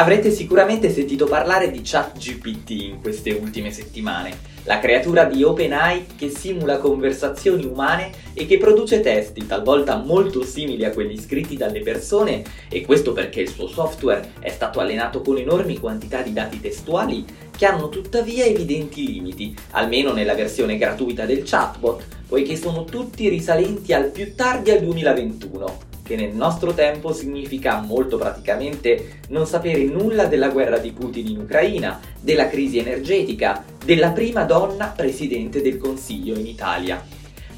Avrete sicuramente sentito parlare di ChatGPT in queste ultime settimane, la creatura di OpenAI che simula conversazioni umane e che produce testi talvolta molto simili a quelli scritti dalle persone e questo perché il suo software è stato allenato con enormi quantità di dati testuali che hanno tuttavia evidenti limiti, almeno nella versione gratuita del chatbot, poiché sono tutti risalenti al più tardi al 2021 che nel nostro tempo significa molto praticamente non sapere nulla della guerra di Putin in Ucraina, della crisi energetica, della prima donna presidente del Consiglio in Italia.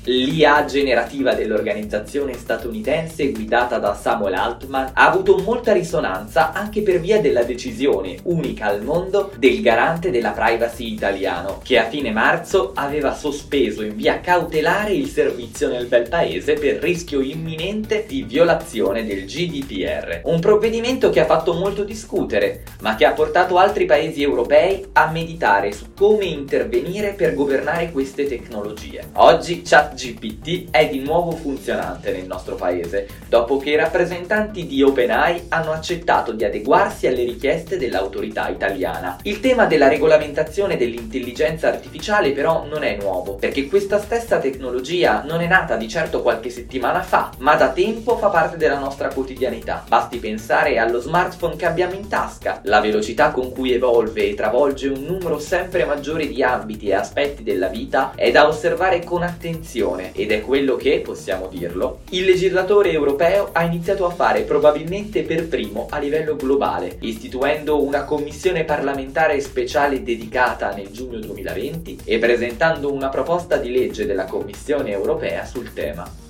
L'IA generativa dell'organizzazione statunitense guidata da Samuel Altman ha avuto molta risonanza anche per via della decisione, unica al mondo, del garante della privacy italiano, che a fine marzo aveva sospeso in via cautelare il servizio nel bel paese per rischio imminente di violazione del GDPR. Un provvedimento che ha fatto molto discutere, ma che ha portato altri paesi europei a meditare su come intervenire per governare queste tecnologie. Oggi chat ChatGPT è di nuovo funzionante nel nostro paese, dopo che i rappresentanti di OpenAI hanno accettato di adeguarsi alle richieste dell'autorità italiana. Il tema della regolamentazione dell'intelligenza artificiale però non è nuovo, perché questa stessa tecnologia non è nata di certo qualche settimana fa, ma da tempo fa parte della nostra quotidianità. Basti pensare allo smartphone che abbiamo in tasca, la velocità con cui evolve e travolge un numero sempre maggiore di ambiti e aspetti della vita è da osservare con attenzione attenzione, ed è quello che, possiamo dirlo, il legislatore europeo ha iniziato a fare probabilmente per primo a livello globale, istituendo una commissione parlamentare speciale dedicata nel giugno 2020 e presentando una proposta di legge della Commissione europea sul tema.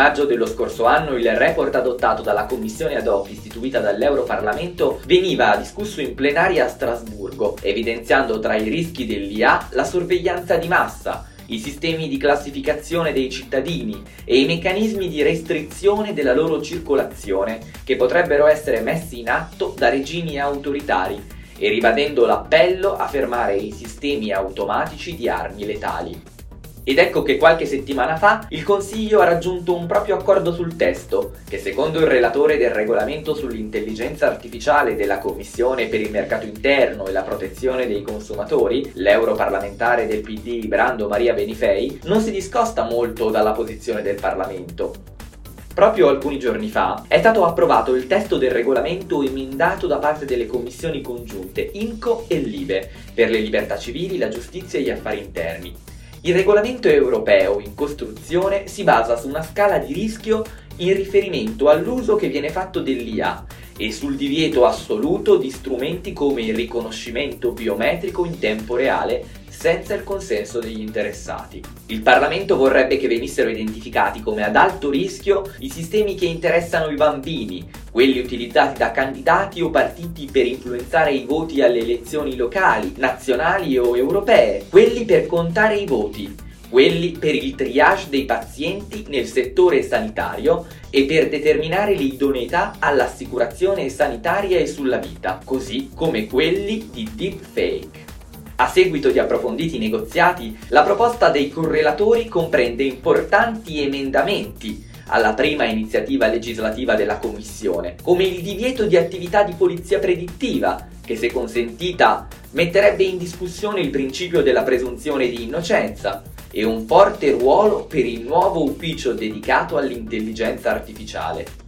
Maggio dello scorso anno il report adottato dalla commissione ad hoc istituita dall'Europarlamento veniva discusso in plenaria a Strasburgo, evidenziando tra i rischi dell'IA la sorveglianza di massa, i sistemi di classificazione dei cittadini e i meccanismi di restrizione della loro circolazione che potrebbero essere messi in atto da regimi autoritari e ribadendo l'appello a fermare i sistemi automatici di armi letali. Ed ecco che qualche settimana fa il Consiglio ha raggiunto un proprio accordo sul testo, che secondo il relatore del regolamento sull'intelligenza artificiale della Commissione per il mercato interno e la protezione dei consumatori, l'europarlamentare del PD Brando Maria Benifei, non si discosta molto dalla posizione del Parlamento. Proprio alcuni giorni fa è stato approvato il testo del regolamento emendato da parte delle commissioni congiunte INCO e LIBE per le libertà civili, la giustizia e gli affari interni, il regolamento europeo in costruzione si basa su una scala di rischio in riferimento all'uso che viene fatto dell'IA e sul divieto assoluto di strumenti come il riconoscimento biometrico in tempo reale senza il consenso degli interessati. Il Parlamento vorrebbe che venissero identificati come ad alto rischio i sistemi che interessano i bambini, quelli utilizzati da candidati o partiti per influenzare i voti alle elezioni locali, nazionali o europee, quelli per contare i voti, quelli per il triage dei pazienti nel settore sanitario e per determinare l'idoneità all'assicurazione sanitaria e sulla vita, così come quelli di deepfake. A seguito di approfonditi negoziati, la proposta dei correlatori comprende importanti emendamenti alla prima iniziativa legislativa della Commissione, come il divieto di attività di polizia predittiva, che se consentita metterebbe in discussione il principio della presunzione di innocenza, e un forte ruolo per il nuovo ufficio dedicato all'intelligenza artificiale.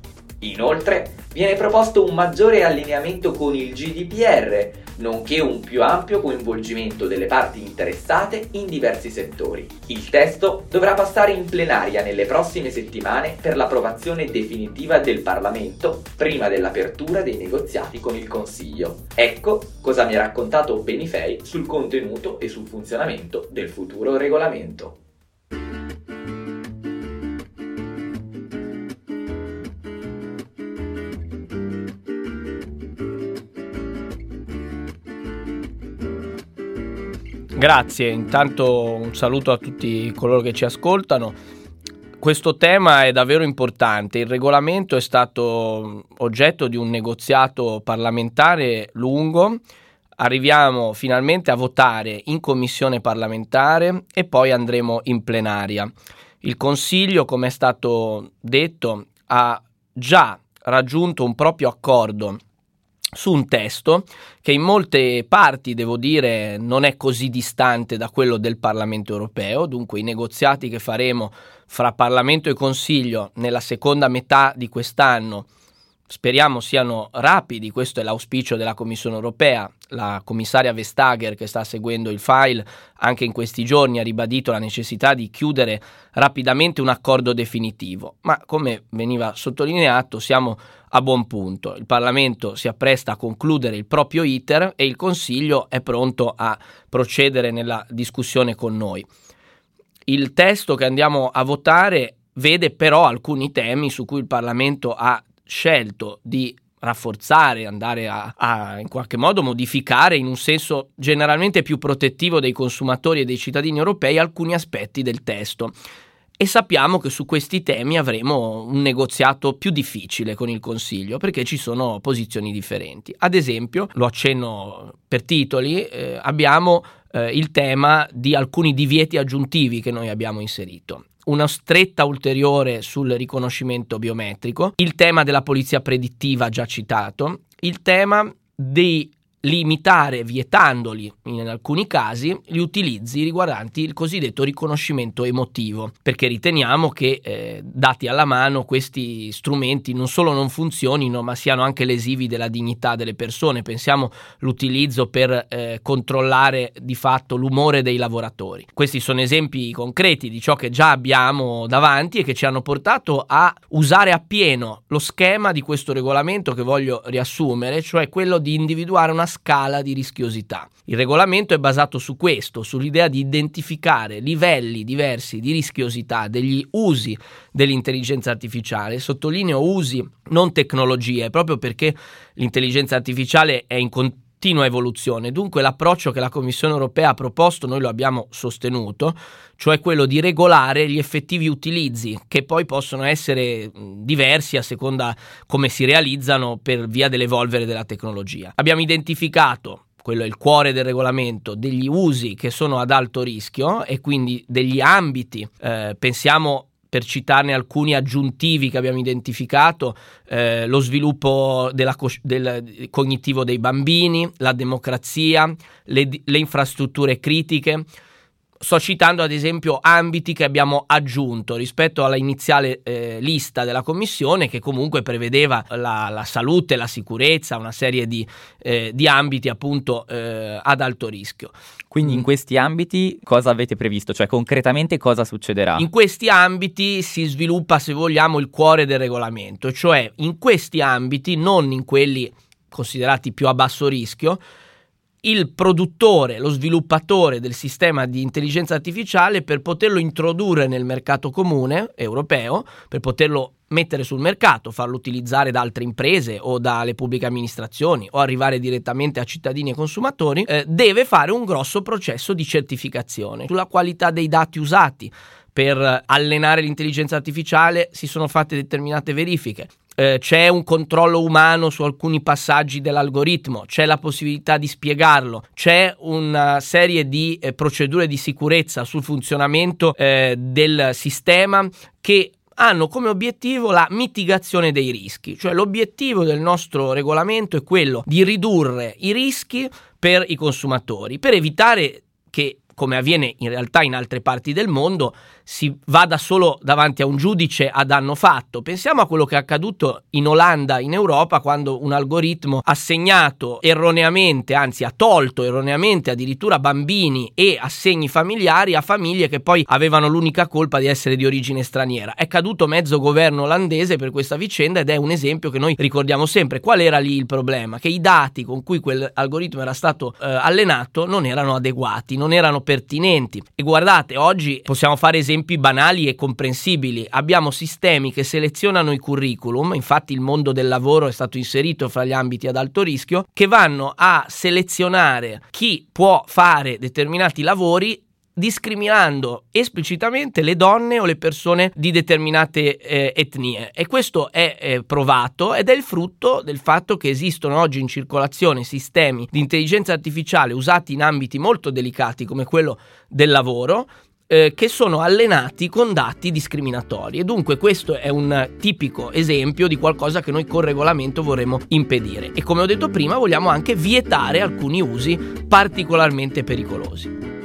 Inoltre, viene proposto un maggiore allineamento con il GDPR, nonché un più ampio coinvolgimento delle parti interessate in diversi settori. Il testo dovrà passare in plenaria nelle prossime settimane per l'approvazione definitiva del Parlamento prima dell'apertura dei negoziati con il Consiglio. Ecco cosa mi ha raccontato Benifei sul contenuto e sul funzionamento del futuro regolamento. Grazie, intanto un saluto a tutti coloro che ci ascoltano. Questo tema è davvero importante. Il regolamento è stato oggetto di un negoziato parlamentare lungo. Arriviamo finalmente a votare in commissione parlamentare e poi andremo in plenaria. Il Consiglio, come è stato detto, ha già raggiunto un proprio accordo su un testo che in molte parti, devo dire, non è così distante da quello del Parlamento europeo, dunque i negoziati che faremo fra Parlamento e Consiglio nella seconda metà di quest'anno speriamo siano rapidi, questo è l'auspicio della Commissione europea. La commissaria Vestager che sta seguendo il file anche in questi giorni ha ribadito la necessità di chiudere rapidamente un accordo definitivo, ma come veniva sottolineato siamo a buon punto. Il Parlamento si appresta a concludere il proprio iter e il Consiglio è pronto a procedere nella discussione con noi. Il testo che andiamo a votare vede però alcuni temi su cui il Parlamento ha scelto di rafforzare, andare a, a, in qualche modo modificare in un senso generalmente più protettivo dei consumatori e dei cittadini europei alcuni aspetti del testo. E sappiamo che su questi temi avremo un negoziato più difficile con il Consiglio perché ci sono posizioni differenti. Ad esempio, lo accenno per titoli, eh, abbiamo eh, il tema di alcuni divieti aggiuntivi che noi abbiamo inserito una stretta ulteriore sul riconoscimento biometrico, il tema della polizia predittiva già citato, il tema dei limitare, vietandoli in alcuni casi, gli utilizzi riguardanti il cosiddetto riconoscimento emotivo, perché riteniamo che eh, dati alla mano questi strumenti non solo non funzionino, ma siano anche lesivi della dignità delle persone. Pensiamo all'utilizzo per eh, controllare di fatto l'umore dei lavoratori. Questi sono esempi concreti di ciò che già abbiamo davanti e che ci hanno portato a usare appieno lo schema di questo regolamento che voglio riassumere, cioè quello di individuare una scala di rischiosità. Il regolamento è basato su questo, sull'idea di identificare livelli diversi di rischiosità degli usi dell'intelligenza artificiale. Sottolineo usi, non tecnologie, proprio perché l'intelligenza artificiale è in continua evoluzione. Dunque l'approccio che la Commissione europea ha proposto, noi lo abbiamo sostenuto, cioè quello di regolare gli effettivi utilizzi, che poi possono essere diversi a seconda come si realizzano per via dell'evolvere della tecnologia. Abbiamo identificato quello è il cuore del regolamento, degli usi che sono ad alto rischio e quindi degli ambiti, eh, pensiamo per citarne alcuni aggiuntivi che abbiamo identificato, eh, lo sviluppo della, del cognitivo dei bambini, la democrazia, le, le infrastrutture critiche. Sto citando ad esempio ambiti che abbiamo aggiunto rispetto alla iniziale eh, lista della Commissione che comunque prevedeva la, la salute, la sicurezza, una serie di, eh, di ambiti appunto eh, ad alto rischio. Quindi in mm. questi ambiti cosa avete previsto? Cioè concretamente cosa succederà? In questi ambiti si sviluppa, se vogliamo, il cuore del regolamento, cioè in questi ambiti, non in quelli considerati più a basso rischio, il produttore, lo sviluppatore del sistema di intelligenza artificiale per poterlo introdurre nel mercato comune europeo, per poterlo mettere sul mercato, farlo utilizzare da altre imprese o dalle pubbliche amministrazioni o arrivare direttamente a cittadini e consumatori, eh, deve fare un grosso processo di certificazione sulla qualità dei dati usati. Per allenare l'intelligenza artificiale si sono fatte determinate verifiche eh, c'è un controllo umano su alcuni passaggi dell'algoritmo, c'è la possibilità di spiegarlo, c'è una serie di eh, procedure di sicurezza sul funzionamento eh, del sistema che hanno come obiettivo la mitigazione dei rischi, cioè l'obiettivo del nostro regolamento è quello di ridurre i rischi per i consumatori, per evitare che come avviene in realtà in altre parti del mondo, si vada solo davanti a un giudice a danno fatto. Pensiamo a quello che è accaduto in Olanda, in Europa, quando un algoritmo ha segnato erroneamente, anzi ha tolto erroneamente addirittura bambini e assegni familiari a famiglie che poi avevano l'unica colpa di essere di origine straniera. È caduto mezzo governo olandese per questa vicenda ed è un esempio che noi ricordiamo sempre. Qual era lì il problema? Che i dati con cui quell'algoritmo era stato eh, allenato non erano adeguati, non erano pertinenti. E guardate, oggi possiamo fare esempi banali e comprensibili. Abbiamo sistemi che selezionano i curriculum, infatti il mondo del lavoro è stato inserito fra gli ambiti ad alto rischio, che vanno a selezionare chi può fare determinati lavori discriminando esplicitamente le donne o le persone di determinate eh, etnie. E questo è eh, provato ed è il frutto del fatto che esistono oggi in circolazione sistemi di intelligenza artificiale usati in ambiti molto delicati come quello del lavoro eh, che sono allenati con dati discriminatori. E dunque questo è un tipico esempio di qualcosa che noi con regolamento vorremmo impedire. E come ho detto prima vogliamo anche vietare alcuni usi particolarmente pericolosi.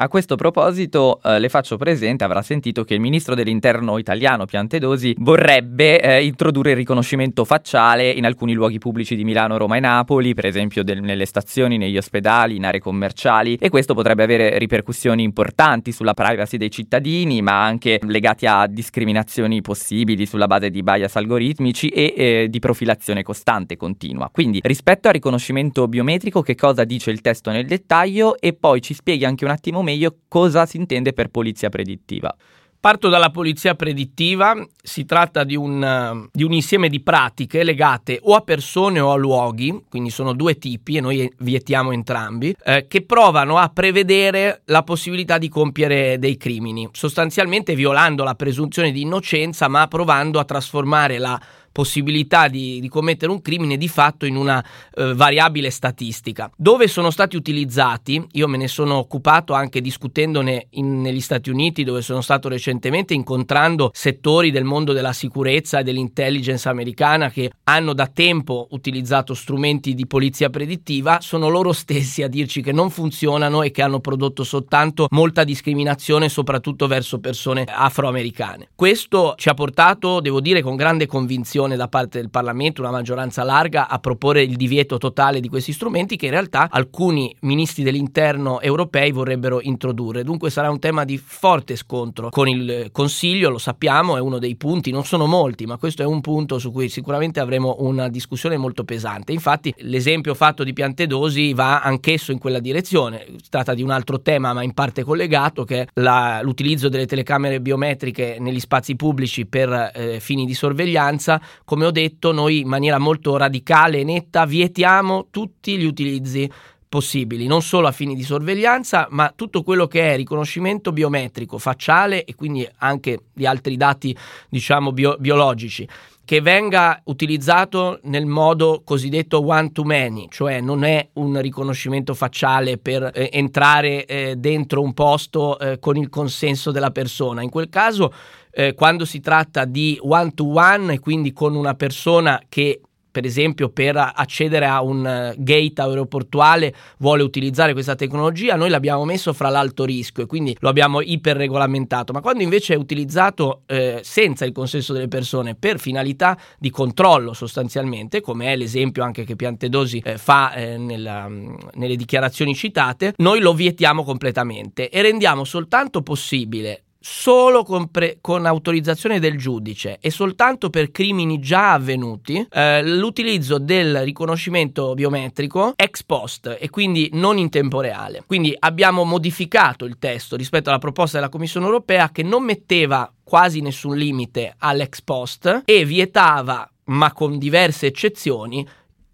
A questo proposito eh, le faccio presente, avrà sentito che il ministro dell'interno italiano Piantedosi vorrebbe eh, introdurre il riconoscimento facciale in alcuni luoghi pubblici di Milano, Roma e Napoli, per esempio del, nelle stazioni, negli ospedali, in aree commerciali e questo potrebbe avere ripercussioni importanti sulla privacy dei cittadini, ma anche legati a discriminazioni possibili sulla base di bias algoritmici e eh, di profilazione costante continua. Quindi rispetto al riconoscimento biometrico che cosa dice il testo nel dettaglio e poi ci spieghi anche un attimo meglio cosa si intende per polizia predittiva. Parto dalla polizia predittiva, si tratta di un, di un, insieme di pratiche legate o a persone o a luoghi, quindi sono due tipi e noi vietiamo entrambi, eh, che provano a prevedere la possibilità di compiere dei crimini, sostanzialmente violando la presunzione di innocenza ma provando a trasformare la possibilità di, di commettere un crimine di fatto in una eh, variabile statistica. Dove sono stati utilizzati, io me ne sono occupato anche discutendone in, negli Stati Uniti, dove sono stato recentemente, incontrando settori del mondo della sicurezza e dell'intelligence americana che hanno da tempo utilizzato strumenti di polizia predittiva, sono loro stessi a dirci che non funzionano e che hanno prodotto soltanto molta discriminazione, soprattutto verso persone afroamericane. Questo ci ha portato, devo dire, con grande convinzione decisione da parte del Parlamento, una maggioranza larga, a proporre il divieto totale di questi strumenti che in realtà alcuni ministri dell'interno europei vorrebbero introdurre. Dunque sarà un tema di forte scontro con il Consiglio, lo sappiamo, è uno dei punti, non sono molti, ma questo è un punto su cui sicuramente avremo una discussione molto pesante. Infatti l'esempio fatto di Piantedosi va anch'esso in quella direzione. Si tratta di un altro tema, ma in parte collegato, che è la, l'utilizzo delle telecamere biometriche negli spazi pubblici per eh, fini di sorveglianza come ho detto, noi in maniera molto radicale e netta vietiamo tutti gli utilizzi possibili, non solo a fini di sorveglianza, ma tutto quello che è riconoscimento biometrico, facciale e quindi anche di altri dati, diciamo, bio- biologici che venga utilizzato nel modo cosiddetto one to many, cioè non è un riconoscimento facciale per eh, entrare eh, dentro un posto eh, con il consenso della persona. In quel caso, eh, quando si tratta di one to one e quindi con una persona che per esempio per accedere a un gate aeroportuale vuole utilizzare questa tecnologia, noi l'abbiamo messo fra l'alto rischio e quindi lo abbiamo iperregolamentato, ma quando invece è utilizzato eh, senza il consenso delle persone per finalità di controllo sostanzialmente, come è l'esempio anche che Piantedosi eh, fa eh, nella, nelle dichiarazioni citate, noi lo vietiamo completamente e rendiamo soltanto possibile solo con, pre- con, autorizzazione del giudice e soltanto per crimini già avvenuti eh, l'utilizzo del riconoscimento biometrico ex post e quindi non in tempo reale. Quindi abbiamo modificato il testo rispetto alla proposta della Commissione europea che non metteva quasi nessun limite all'ex post e vietava, ma con diverse eccezioni,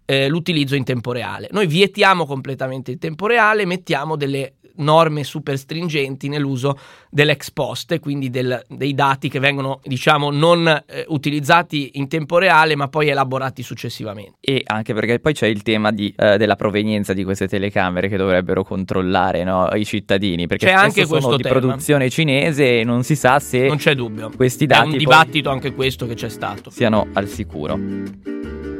eh, l'utilizzo in tempo reale. Noi vietiamo completamente il tempo reale, mettiamo delle norme super stringenti nell'uso dell'ex post e quindi del, dei dati che vengono diciamo non eh, utilizzati in tempo reale ma poi elaborati successivamente. E anche perché poi c'è il tema di, eh, della provenienza di queste telecamere che dovrebbero controllare no, i cittadini perché c'è anche questo sono di tema. produzione cinese e non si sa se non c'è dubbio. questi dati è un dibattito anche questo che c'è stato siano al sicuro.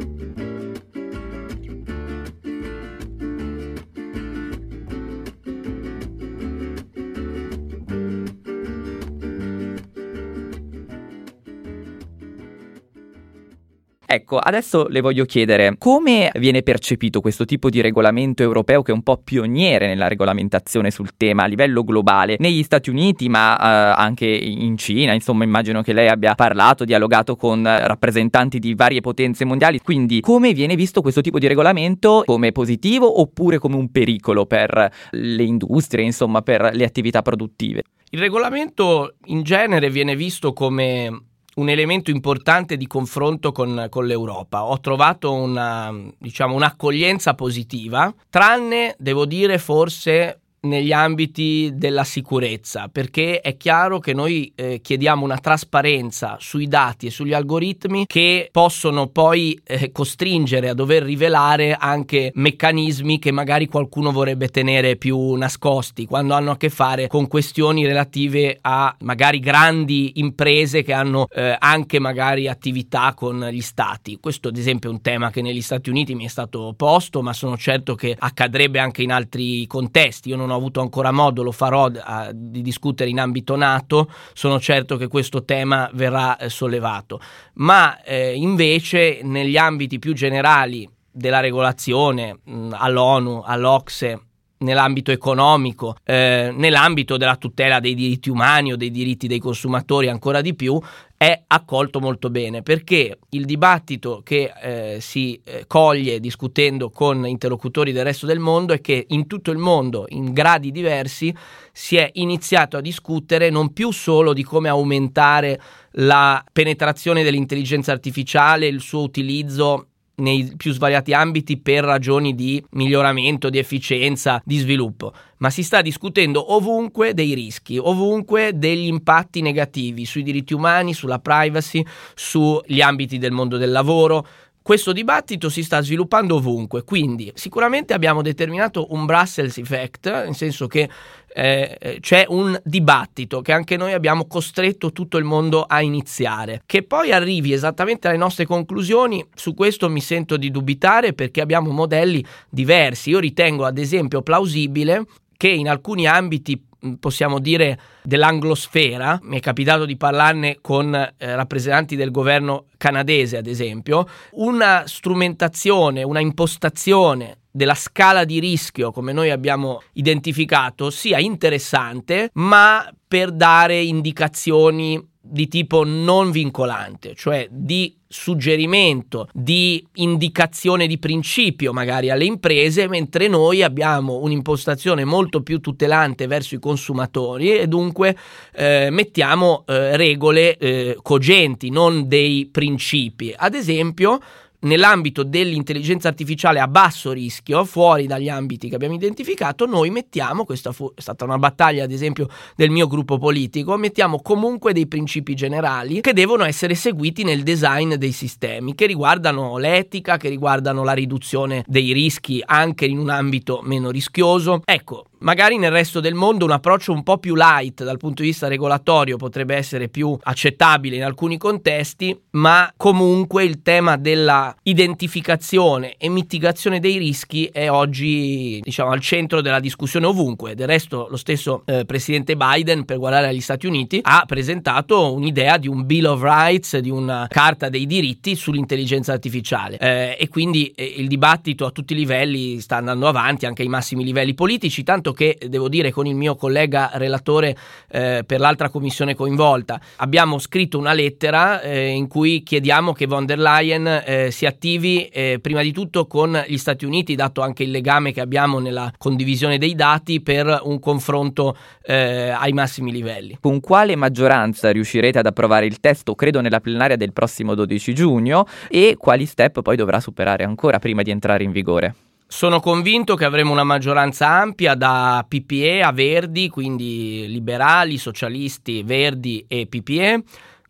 Ecco, adesso le voglio chiedere come viene percepito questo tipo di regolamento europeo che è un po' pioniere nella regolamentazione sul tema a livello globale? Negli Stati Uniti, ma eh, anche in Cina, insomma, immagino che lei abbia parlato, dialogato con rappresentanti di varie potenze mondiali, quindi come viene visto questo tipo di regolamento? Come positivo oppure come un pericolo per le industrie, insomma, per le attività produttive? Il regolamento in genere viene visto come un elemento importante di confronto con, con, l'Europa. Ho trovato una, diciamo, un'accoglienza positiva, tranne, devo dire, forse negli ambiti della sicurezza, perché è chiaro che noi eh, chiediamo una trasparenza sui dati e sugli algoritmi che possono poi eh, costringere a dover rivelare anche meccanismi che magari qualcuno vorrebbe tenere più nascosti quando hanno a che fare con questioni relative a magari grandi imprese che hanno eh, anche magari attività con gli stati. Questo ad esempio è un tema che negli Stati Uniti mi è stato posto, ma sono certo che accadrebbe anche in altri contesti. Io non ho ho avuto ancora modo, lo farò a, di discutere in ambito NATO, sono certo che questo tema verrà eh, sollevato. Ma eh, invece negli ambiti più generali della regolazione mh, all'ONU, all'Ocse, nell'ambito economico, eh, nell'ambito della tutela dei diritti umani o dei diritti dei consumatori ancora di più, è accolto molto bene perché il dibattito che eh, si eh, coglie discutendo con interlocutori del resto del mondo è che in tutto il mondo, in gradi diversi, si è iniziato a discutere non più solo di come aumentare la penetrazione dell'intelligenza artificiale, il suo utilizzo nei più svariati ambiti per ragioni di miglioramento, di efficienza, di sviluppo, ma si sta discutendo ovunque dei rischi, ovunque degli impatti negativi sui diritti umani, sulla privacy, sugli ambiti del mondo del lavoro, questo dibattito si sta sviluppando ovunque, quindi sicuramente abbiamo determinato un Brussels effect, nel senso che eh, eh, c'è un dibattito che anche noi abbiamo costretto tutto il mondo a iniziare. Che poi arrivi esattamente alle nostre conclusioni, su questo mi sento di dubitare perché abbiamo modelli diversi. Io ritengo ad esempio plausibile che in alcuni ambiti possiamo dire dell'anglosfera, mi è capitato di parlarne con eh, rappresentanti del governo canadese ad esempio, una strumentazione, una impostazione della scala di rischio come noi abbiamo identificato sia interessante ma per dare indicazioni di tipo non vincolante, cioè di suggerimento, di indicazione di principio magari alle imprese, mentre noi abbiamo un'impostazione molto più tutelante verso i consumatori e dunque eh, mettiamo eh, regole eh, cogenti, non dei principi. Ad esempio, nell'ambito dell'intelligenza artificiale a basso rischio, fuori dagli ambiti che abbiamo identificato, noi mettiamo, questa fu, è stata una battaglia ad esempio del mio gruppo politico, mettiamo comunque dei principi generali che devono essere seguiti nel design dei sistemi, che riguardano l'etica, che riguardano la riduzione dei rischi anche in un ambito meno rischioso. Ecco, Magari nel resto del mondo un approccio un po' più light dal punto di vista regolatorio potrebbe essere più accettabile in alcuni contesti, ma comunque il tema della identificazione e mitigazione dei rischi è oggi diciamo al centro della discussione ovunque. Del resto lo stesso eh, presidente Biden per guardare agli Stati Uniti ha presentato un'idea di un Bill of Rights, di una carta dei diritti sull'intelligenza artificiale eh, e quindi eh, il dibattito a tutti i livelli sta andando avanti anche ai massimi livelli politici, tanto che devo dire con il mio collega relatore eh, per l'altra commissione coinvolta abbiamo scritto una lettera eh, in cui chiediamo che von der Leyen eh, si attivi eh, prima di tutto con gli Stati Uniti, dato anche il legame che abbiamo nella condivisione dei dati per un confronto eh, ai massimi livelli. Con quale maggioranza riuscirete ad approvare il testo, credo nella plenaria del prossimo 12 giugno, e quali step poi dovrà superare ancora prima di entrare in vigore? Sono convinto che avremo una maggioranza ampia da PPE a Verdi, quindi liberali, socialisti, Verdi e PPE,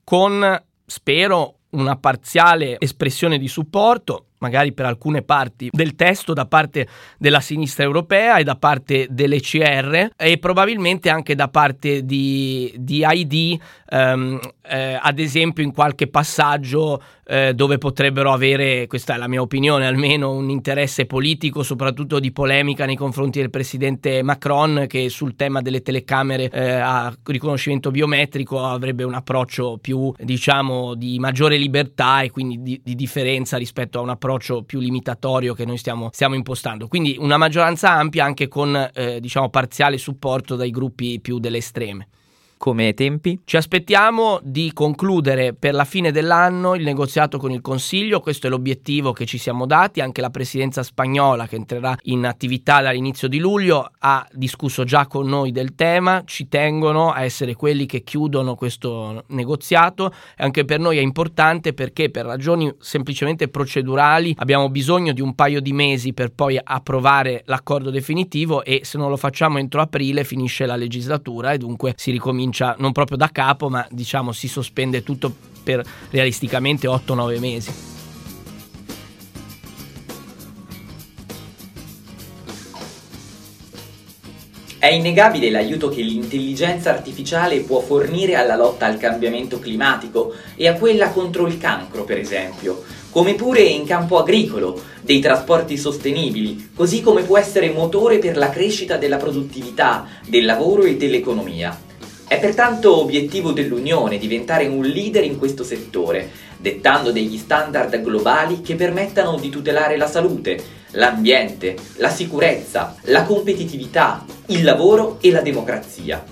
con, spero, una parziale espressione di supporto magari per alcune parti del testo da parte della sinistra europea e da parte dell'ECR e probabilmente anche da parte di, di ID, ehm, eh, ad esempio in qualche passaggio eh, dove potrebbero avere, questa è la mia opinione almeno, un interesse politico, soprattutto di polemica nei confronti del presidente Macron che sul tema delle telecamere eh, a riconoscimento biometrico avrebbe un approccio più diciamo di maggiore libertà e quindi di, di differenza rispetto a un approccio più limitatorio che noi stiamo, stiamo impostando. Quindi una maggioranza ampia anche con eh, diciamo parziale supporto dai gruppi più delle estreme come tempi? Ci aspettiamo di concludere per la fine dell'anno il negoziato con il Consiglio, questo è l'obiettivo che ci siamo dati, anche la presidenza spagnola che entrerà in attività dall'inizio di luglio ha discusso già con noi del tema, ci tengono a essere quelli che chiudono questo negoziato e anche per noi è importante perché per ragioni semplicemente procedurali abbiamo bisogno di un paio di mesi per poi approvare l'accordo definitivo e se non lo facciamo entro aprile finisce la legislatura e dunque si ricomincia ricomincia non proprio da capo, ma diciamo si sospende tutto per realisticamente 8-9 mesi. È innegabile l'aiuto che l'intelligenza artificiale può fornire alla lotta al cambiamento climatico e a quella contro il cancro, per esempio, come pure in campo agricolo, dei trasporti sostenibili, così come può essere motore per la crescita della produttività, del lavoro e dell'economia. È pertanto obiettivo dell'Unione diventare un leader in questo settore, dettando degli standard globali che permettano di tutelare la salute, l'ambiente, la sicurezza, la competitività, il lavoro e la democrazia.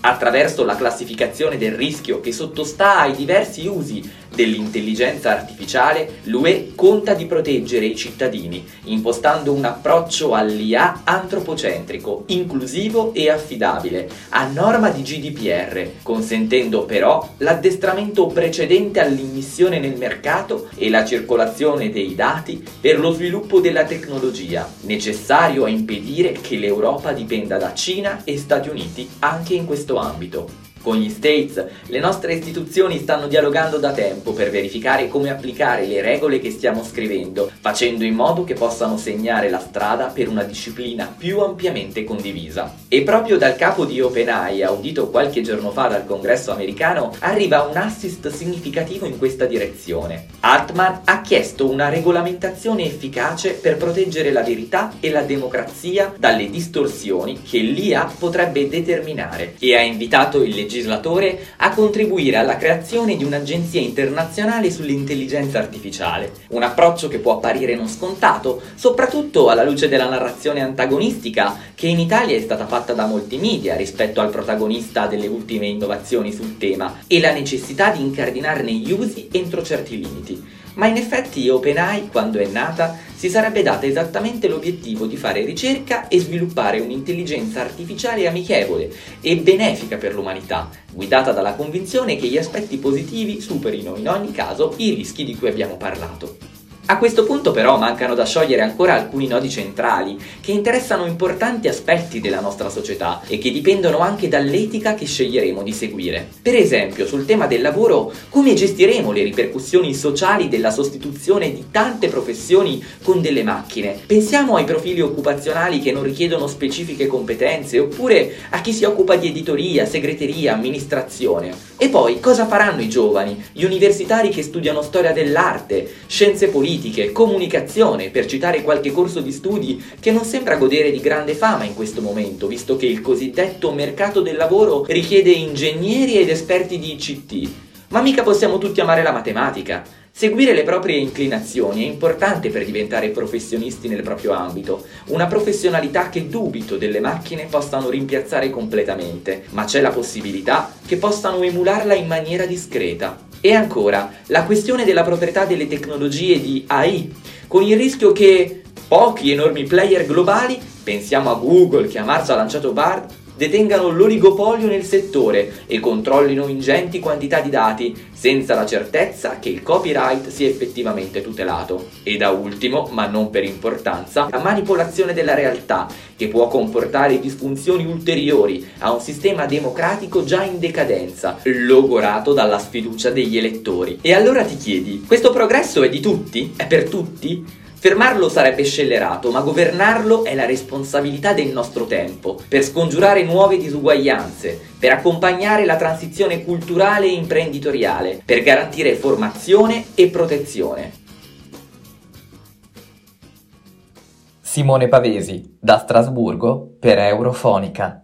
Attraverso la classificazione del rischio che sottostà ai diversi usi dell'intelligenza artificiale, l'UE conta di proteggere i cittadini, impostando un approccio all'IA antropocentrico, inclusivo e affidabile, a norma di GDPR, consentendo però l'addestramento precedente all'immissione nel mercato e la circolazione dei dati per lo sviluppo della tecnologia, necessario a impedire che l'Europa dipenda da Cina e Stati Uniti anche in questo ambito. Con gli States le nostre istituzioni stanno dialogando da tempo per verificare come applicare le regole che stiamo scrivendo, facendo in modo che possano segnare la strada per una disciplina più ampiamente condivisa. E proprio dal capo di OpenAI, audito qualche giorno fa dal congresso americano, arriva un assist significativo in questa direzione. Altman ha chiesto una regolamentazione efficace per proteggere la verità e la democrazia dalle distorsioni che l'IA potrebbe determinare e ha invitato il legislatore legislatore a contribuire alla creazione di un'agenzia internazionale sull'intelligenza artificiale, un approccio che può apparire non scontato, soprattutto alla luce della narrazione antagonistica che in Italia è stata fatta da molti media rispetto al protagonista delle ultime innovazioni sul tema e la necessità di incardinarne gli usi entro certi limiti. Ma in effetti OpenAI, quando è nata, si sarebbe data esattamente l'obiettivo di fare ricerca e sviluppare un'intelligenza artificiale amichevole e benefica per l'umanità, guidata dalla convinzione che gli aspetti positivi superino in ogni caso i rischi di cui abbiamo parlato. A questo punto però mancano da sciogliere ancora alcuni nodi centrali che interessano importanti aspetti della nostra società e che dipendono anche dall'etica che sceglieremo di seguire. Per esempio, sul tema del lavoro, come gestiremo le ripercussioni sociali della sostituzione di tante professioni con delle macchine? Pensiamo ai profili occupazionali che non richiedono specifiche competenze oppure a chi si occupa di editoria, segreteria, amministrazione. E poi cosa faranno i giovani, gli universitari che studiano storia dell'arte, scienze politiche, politiche, comunicazione, per citare qualche corso di studi che non sembra godere di grande fama in questo momento, visto che il cosiddetto mercato del lavoro richiede ingegneri ed esperti di ICT. Ma mica possiamo tutti amare la matematica. Seguire le proprie inclinazioni è importante per diventare professionisti nel proprio ambito, una professionalità che dubito delle macchine possano rimpiazzare completamente, ma c'è la possibilità che possano emularla in maniera discreta. E ancora, la questione della proprietà delle tecnologie di AI, con il rischio che pochi enormi player globali, pensiamo a Google che a marzo ha lanciato Bard, detengano l'oligopolio nel settore e controllino ingenti quantità di dati senza la certezza che il copyright sia effettivamente tutelato. E da ultimo, ma non per importanza, la manipolazione della realtà, che può comportare disfunzioni ulteriori a un sistema democratico già in decadenza, logorato dalla sfiducia degli elettori. E allora ti chiedi, questo progresso è di tutti? È per tutti? Fermarlo sarebbe scellerato, ma governarlo è la responsabilità del nostro tempo, per scongiurare nuove disuguaglianze, per accompagnare la transizione culturale e imprenditoriale, per garantire formazione e protezione. Simone Pavesi, da Strasburgo, per Eurofonica.